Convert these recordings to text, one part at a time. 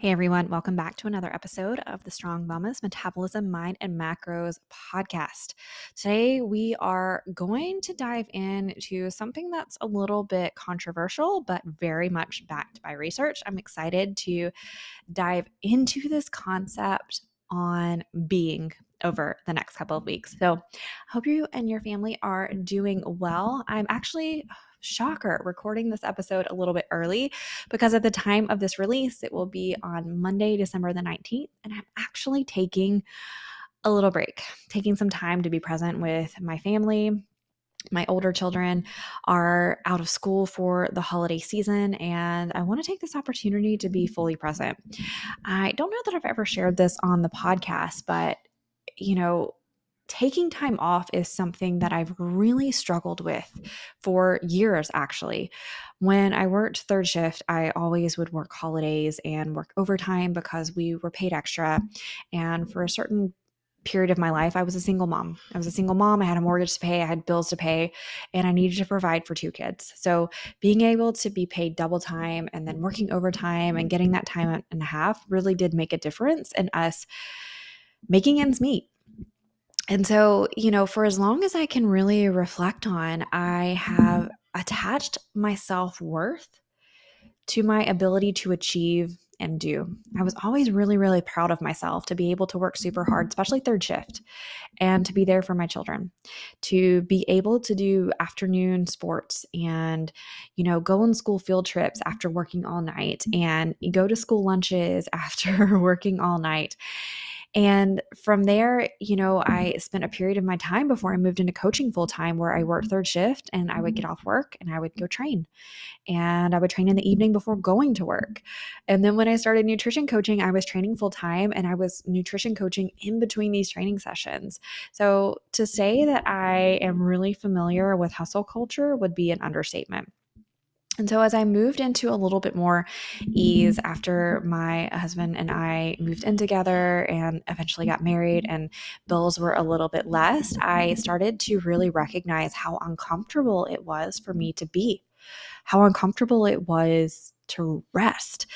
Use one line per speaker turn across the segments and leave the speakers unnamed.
Hey everyone, welcome back to another episode of the Strong Mamas Metabolism, Mind, and Macros podcast. Today we are going to dive into something that's a little bit controversial, but very much backed by research. I'm excited to dive into this concept on being over the next couple of weeks. So, I hope you and your family are doing well. I'm actually shocker, recording this episode a little bit early because at the time of this release, it will be on Monday, December the 19th. And I'm actually taking a little break, taking some time to be present with my family. My older children are out of school for the holiday season, and I want to take this opportunity to be fully present. I don't know that I've ever shared this on the podcast, but you know, taking time off is something that I've really struggled with for years, actually. When I worked third shift, I always would work holidays and work overtime because we were paid extra. And for a certain period of my life, I was a single mom. I was a single mom. I had a mortgage to pay, I had bills to pay, and I needed to provide for two kids. So being able to be paid double time and then working overtime and getting that time and a half really did make a difference in us making ends meet and so, you know, for as long as I can really reflect on, I have mm-hmm. attached my self worth to my ability to achieve and do. I was always really, really proud of myself to be able to work super hard, mm-hmm. especially third shift, and to be there for my children, to be able to do afternoon sports and, you know, go on school field trips after working all night mm-hmm. and go to school lunches after working all night and from there, you know, I spent a period of my time before I moved into coaching full time where I worked third shift and I would mm-hmm. get off work and I would go train. And I would train in the evening before going to work. And then when I started nutrition coaching, I was training full time and I was nutrition coaching in between these training sessions. So to say that I am really familiar with hustle culture would be an understatement. And so, as I moved into a little bit more ease after my husband and I moved in together and eventually got married, and bills were a little bit less, I started to really recognize how uncomfortable it was for me to be, how uncomfortable it was to rest.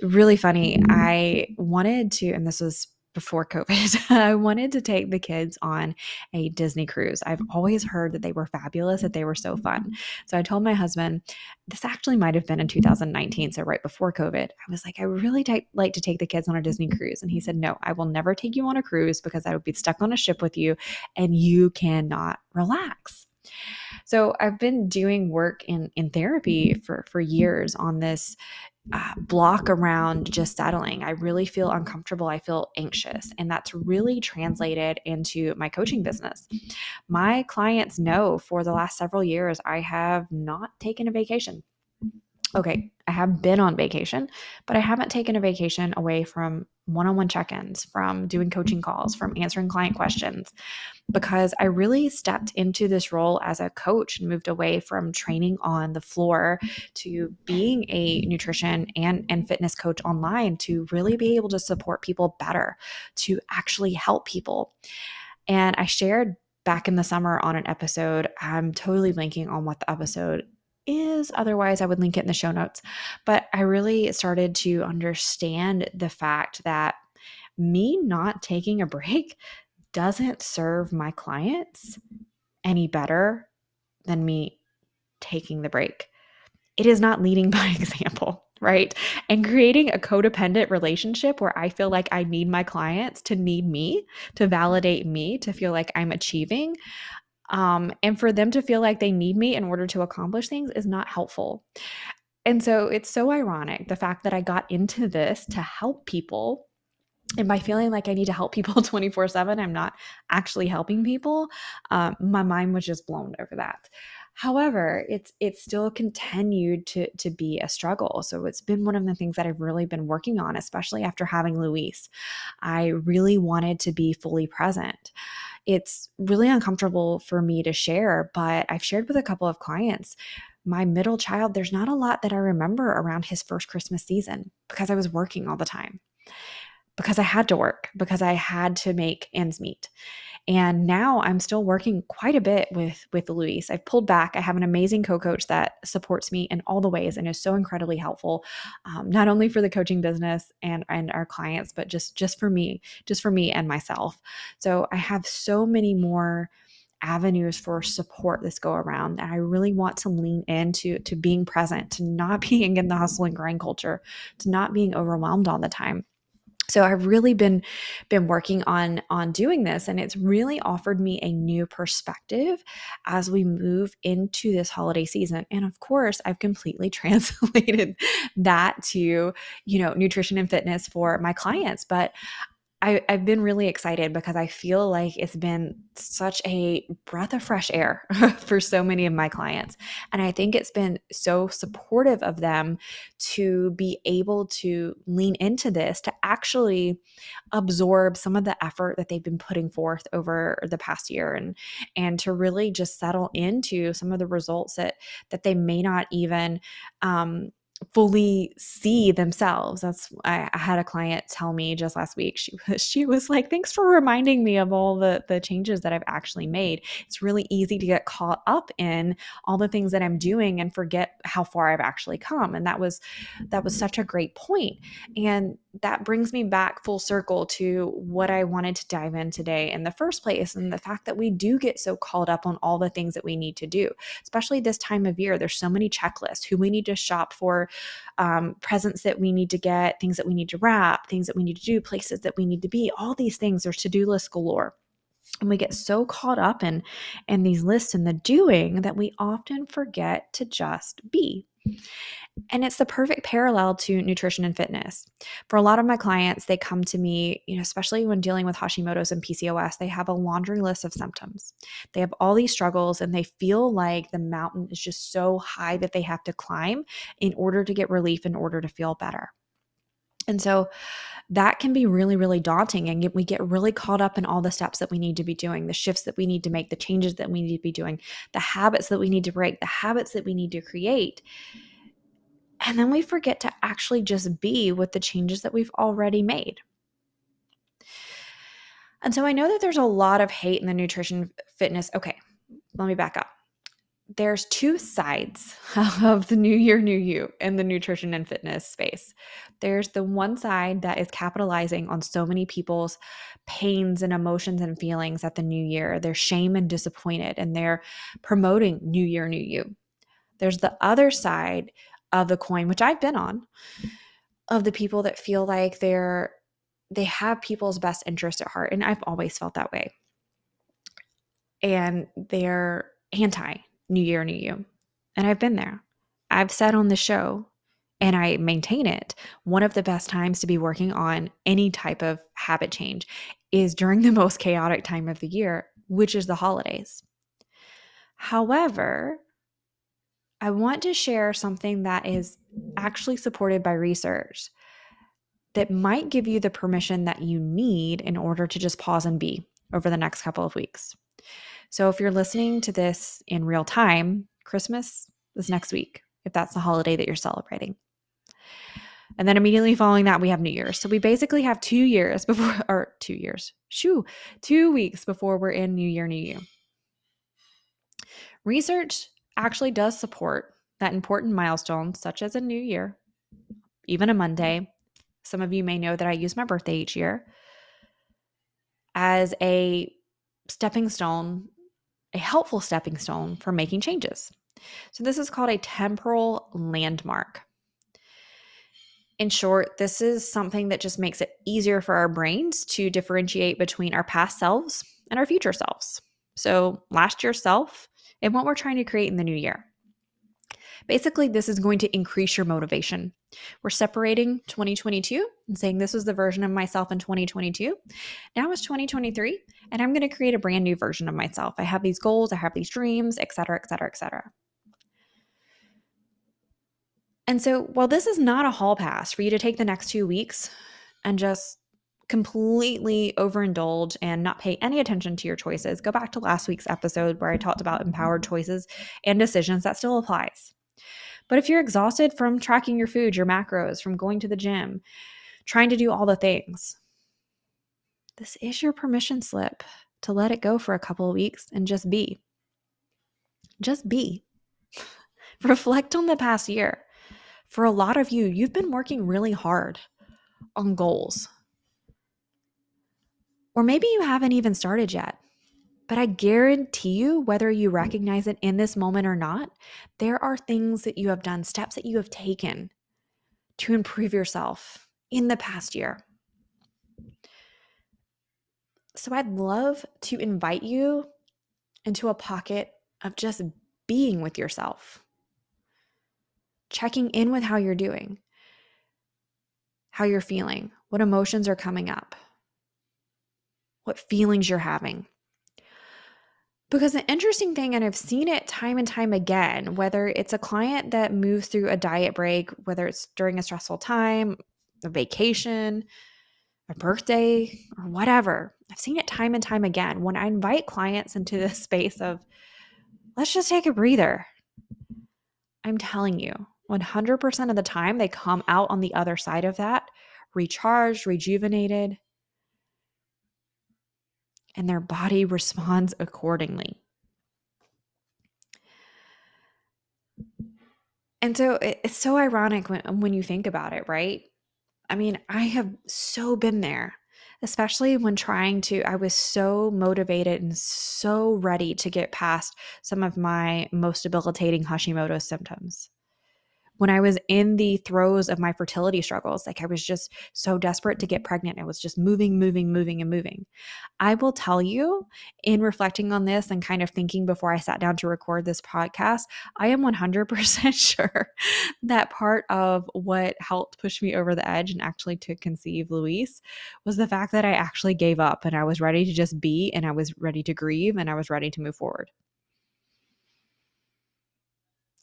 Really funny. I wanted to, and this was before COVID, I wanted to take the kids on a Disney cruise. I've mm. always heard that they were fabulous, that they were so fun. Mm-hmm. So I told my husband, this actually might have been in 2019, so right before COVID. I was like, I really t- like to take the kids on a Disney cruise. And he said, No, I will never take you on a cruise because I would be stuck on a ship with you and you cannot relax. So I've been doing work in in therapy mm-hmm. for for years on this uh, block around just settling. I really feel uncomfortable. I feel anxious. And that's really translated into my coaching business. My clients know for the last several years, I have not taken a vacation okay, I have been on vacation, but I haven't taken a vacation away from one on one check ins, from doing coaching calls, from answering client questions, because I really stepped into this role as a coach and moved away from training on the floor to being a nutrition and, and fitness coach online to really be able to support people better, to actually help people. And I shared back in the summer on an episode. I'm totally blanking on what the episode is. Otherwise, I would link it in the show notes. But I really started to understand the fact that me not taking a break doesn't serve my clients any better than me taking the break. It is not leading by example, right? And creating a codependent relationship where I feel like I need my clients to need me, to validate me, to feel like I'm achieving um, and for them to feel like they need me in order to accomplish things is not helpful. And so it's so ironic the fact that I got into this to help people. And by feeling like I need to help people 24 7, I'm not actually helping people. Um, my mind was just blown over that. However, it's it's still continued to to be a struggle. So it's been one of the things that I've really been working on, especially after having Luis. I really wanted to be fully present it's really uncomfortable for me to share, but I've shared with a couple of clients. My middle child, there's not a lot that I remember around his first Christmas season because I was working all the time, because I had to work, because I had to make ends meet. And now I'm still working quite a bit with with Luis. I've pulled back. I have an amazing co-coach that supports me in all the ways and is so incredibly helpful, um, not only for the coaching business and and our clients, but just just for me, just for me and myself. So I have so many more avenues for support this go around and i really want to lean into to being present to not being in the hustle and grind culture to not being overwhelmed all the time so i've really been been working on on doing this and it's really offered me a new perspective as we move into this holiday season. And of course i've completely translated that to you know nutrition and fitness for my clients but I, have been really excited because I feel like it's been such a breath of fresh air for so many of my clients. And I think it's been so supportive of them to be able to lean into this, to actually absorb some of the effort that they've been putting forth over the past year and and to really just settle into some of the results that that they may not even um, fully see themselves. That's I, I, had a client tell me just last week. She was she was like, "Thanks for reminding me of all the the changes that I've actually made. It's really easy to get caught up in all the things that I'm doing and forget how far I've actually come." And that was that was such a great point. And that brings me back full circle to what I wanted to dive in today in the first place and the fact that we do get so called up on all the things that we need to do, especially this time of year. There's so many checklists who we need to shop for, um, presents that we need to get, things that we need to wrap, things that we need to do, places that we need to be, all these things. There's to do list galore and we get so caught up in in these lists and the doing that we often forget to just be and it's the perfect parallel to nutrition and fitness. For a lot of my clients, they come to me, you know, especially when dealing with Hashimoto's and PCOS, they have a laundry list of symptoms. They have all these struggles and they feel like the mountain is just so high that they have to climb in order to get relief, in order to feel better. And so that can be really, really daunting. And we get really caught up in all the steps that we need to be doing, the shifts that we need to make, the changes that we need to be doing, the habits that we need to break, the habits that we need to create. And then we forget to actually just be with the changes that we've already made. And so I know that there's a lot of hate in the nutrition fitness. Okay, let me back up. There's two sides of the new year, new you in the nutrition and fitness space. There's the one side that is capitalizing on so many people's pains and emotions and feelings at the new year. They're shame and disappointed, and they're promoting new year, new you. There's the other side of the coin, which I've been on, of the people that feel like they're they have people's best interest at heart. And I've always felt that way. And they're anti New Year, New You. And I've been there. I've said on the show, and I maintain it, one of the best times to be working on any type of habit change is during the most chaotic time of the year, which is the holidays. However, I want to share something that is actually supported by research that might give you the permission that you need in order to just pause and be over the next couple of weeks. So, if you're listening to this in real time, Christmas is next week, if that's the holiday that you're celebrating. And then immediately following that, we have New Year's. So we basically have two years before, or two years, shoo, two weeks before we're in New Year, New You. Research actually does support that important milestone, such as a new year, even a Monday. Some of you may know that I use my birthday each year as a stepping stone, a helpful stepping stone for making changes. So, this is called a temporal landmark. In short, this is something that just makes it easier for our brains to differentiate between our past selves and our future selves. So, last year's self and what we're trying to create in the new year. Basically, this is going to increase your motivation. We're separating 2022 and saying this was the version of myself in 2022. Now it's 2023, and I'm going to create a brand new version of myself. I have these goals, I have these dreams, et cetera, et cetera, et cetera. And so, while this is not a hall pass for you to take the next two weeks and just completely overindulge and not pay any attention to your choices, go back to last week's episode where I talked about empowered choices and decisions. That still applies. But if you're exhausted from tracking your food, your macros, from going to the gym, trying to do all the things, this is your permission slip to let it go for a couple of weeks and just be. Just be. Reflect on the past year. For a lot of you, you've been working really hard on goals. Or maybe you haven't even started yet. But I guarantee you, whether you recognize it in this moment or not, there are things that you have done, steps that you have taken to improve yourself in the past year. So I'd love to invite you into a pocket of just being with yourself, checking in with how you're doing, how you're feeling, what emotions are coming up, what feelings you're having. Because the interesting thing, and I've seen it time and time again, whether it's a client that moves through a diet break, whether it's during a stressful time, a vacation, a birthday, or whatever, I've seen it time and time again. When I invite clients into this space of, let's just take a breather, I'm telling you, 100% of the time, they come out on the other side of that recharged, rejuvenated, and their body responds accordingly. And so it's so ironic when, when you think about it, right? I mean, I have so been there, especially when trying to, I was so motivated and so ready to get past some of my most debilitating Hashimoto symptoms when I was in the throes of my fertility struggles, like I was just so desperate to get pregnant. I was just moving, moving, moving, and moving. I will tell you, in reflecting on this and kind of thinking before I sat down to record this podcast, I am 100% sure that part of what helped push me over the edge and actually to conceive Luis was the fact that I actually gave up and I was ready to just be and I was ready to grieve and I was ready to move forward.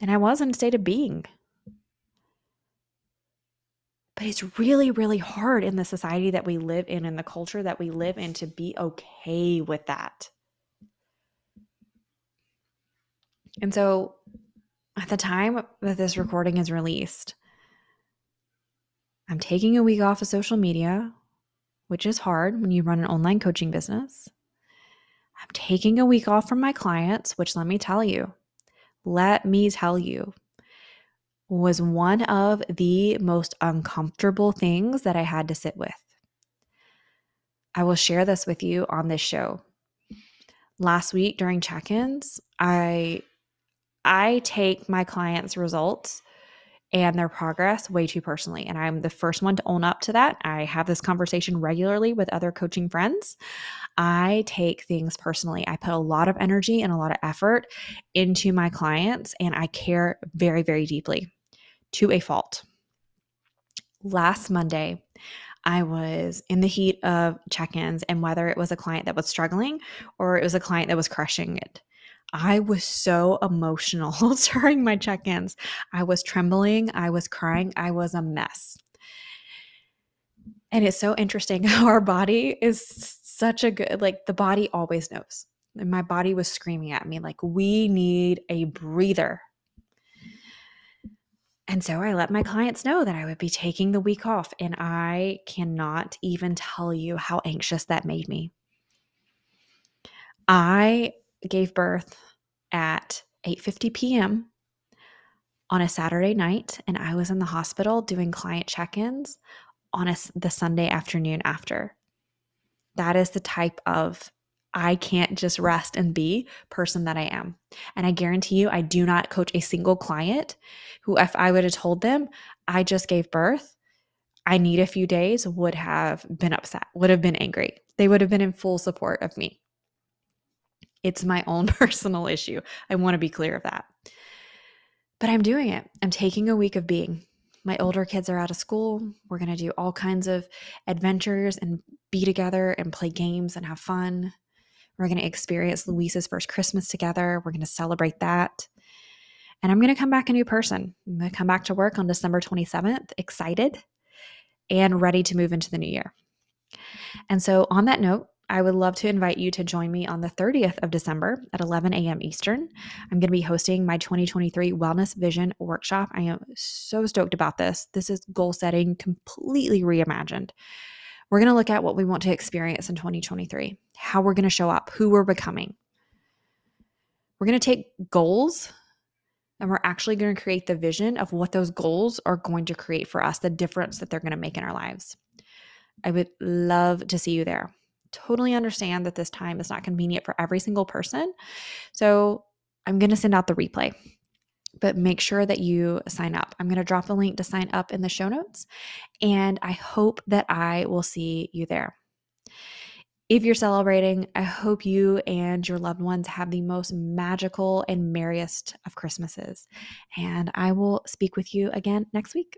And I was in a state of being. But it's really, really hard in the society that we live in and the culture that we live in to be okay with that. And so at the time that this recording is released, I'm taking a week off of social media, which is hard when you run an online coaching business. I'm taking a week off from my clients, which let me tell you, let me tell you, was one of the most uncomfortable things that I had to sit with. I will share this with you on this show. Last week during check-ins, I I take my clients' results and their progress way too personally. And I'm the first one to own up to that. I have this conversation regularly with other coaching friends. I take things personally. I put a lot of energy and a lot of effort into my clients, and I care very, very deeply to a fault. Last Monday, I was in the heat of check ins, and whether it was a client that was struggling or it was a client that was crushing it, I was so emotional during my check ins. I was trembling, I was crying, I was a mess. And it's so interesting how our body is such a good, like, the body always knows. And my body was screaming at me, like, we need a breather and so I let my clients know that I would be taking the week off, and I cannot even tell you how anxious that made me. I gave birth at 8:50 p.m. on a Saturday night and I was in the hospital doing client check-ins on a, the Sunday afternoon after. That is the type of I can't just rest and be person that I am. And I guarantee you, I do not coach a single client who, if I would have told them I just gave birth, I need a few days, would have been upset, would have been angry. They would have been in full support of me. It's my own personal issue. I want to be clear of that. But I'm doing it. I'm taking a week of being. My older kids are out of school. We're going to do all kinds of adventures and be together and play games and have fun. We're going to experience Luis's first Christmas together. We're going to celebrate that. And I'm going to come back a new person. I'm going to come back to work on December 27th, excited and ready to move into the new year. And so, on that note, I would love to invite you to join me on the 30th of December at 11 a.m. Eastern. I'm going to be hosting my 2023 Wellness Vision Workshop. I am so stoked about this. This is goal setting completely reimagined We're going to look at what we want to experience in 2023, how we're going to show up, who we're becoming. We're going to take goals and we're actually going to create the vision of what those goals are going to create for us, the difference that they're going to make in our lives. I would love to see you there. Totally understand that this time is not convenient for every single person. So I'm going to send out the replay, but make sure that you sign up. I'm going to drop a link to sign up in the show notes, and I hope that I will see you there. If you're celebrating, I hope you and your loved ones have the most magical and merriest of Christmases. And I will speak with you again next week.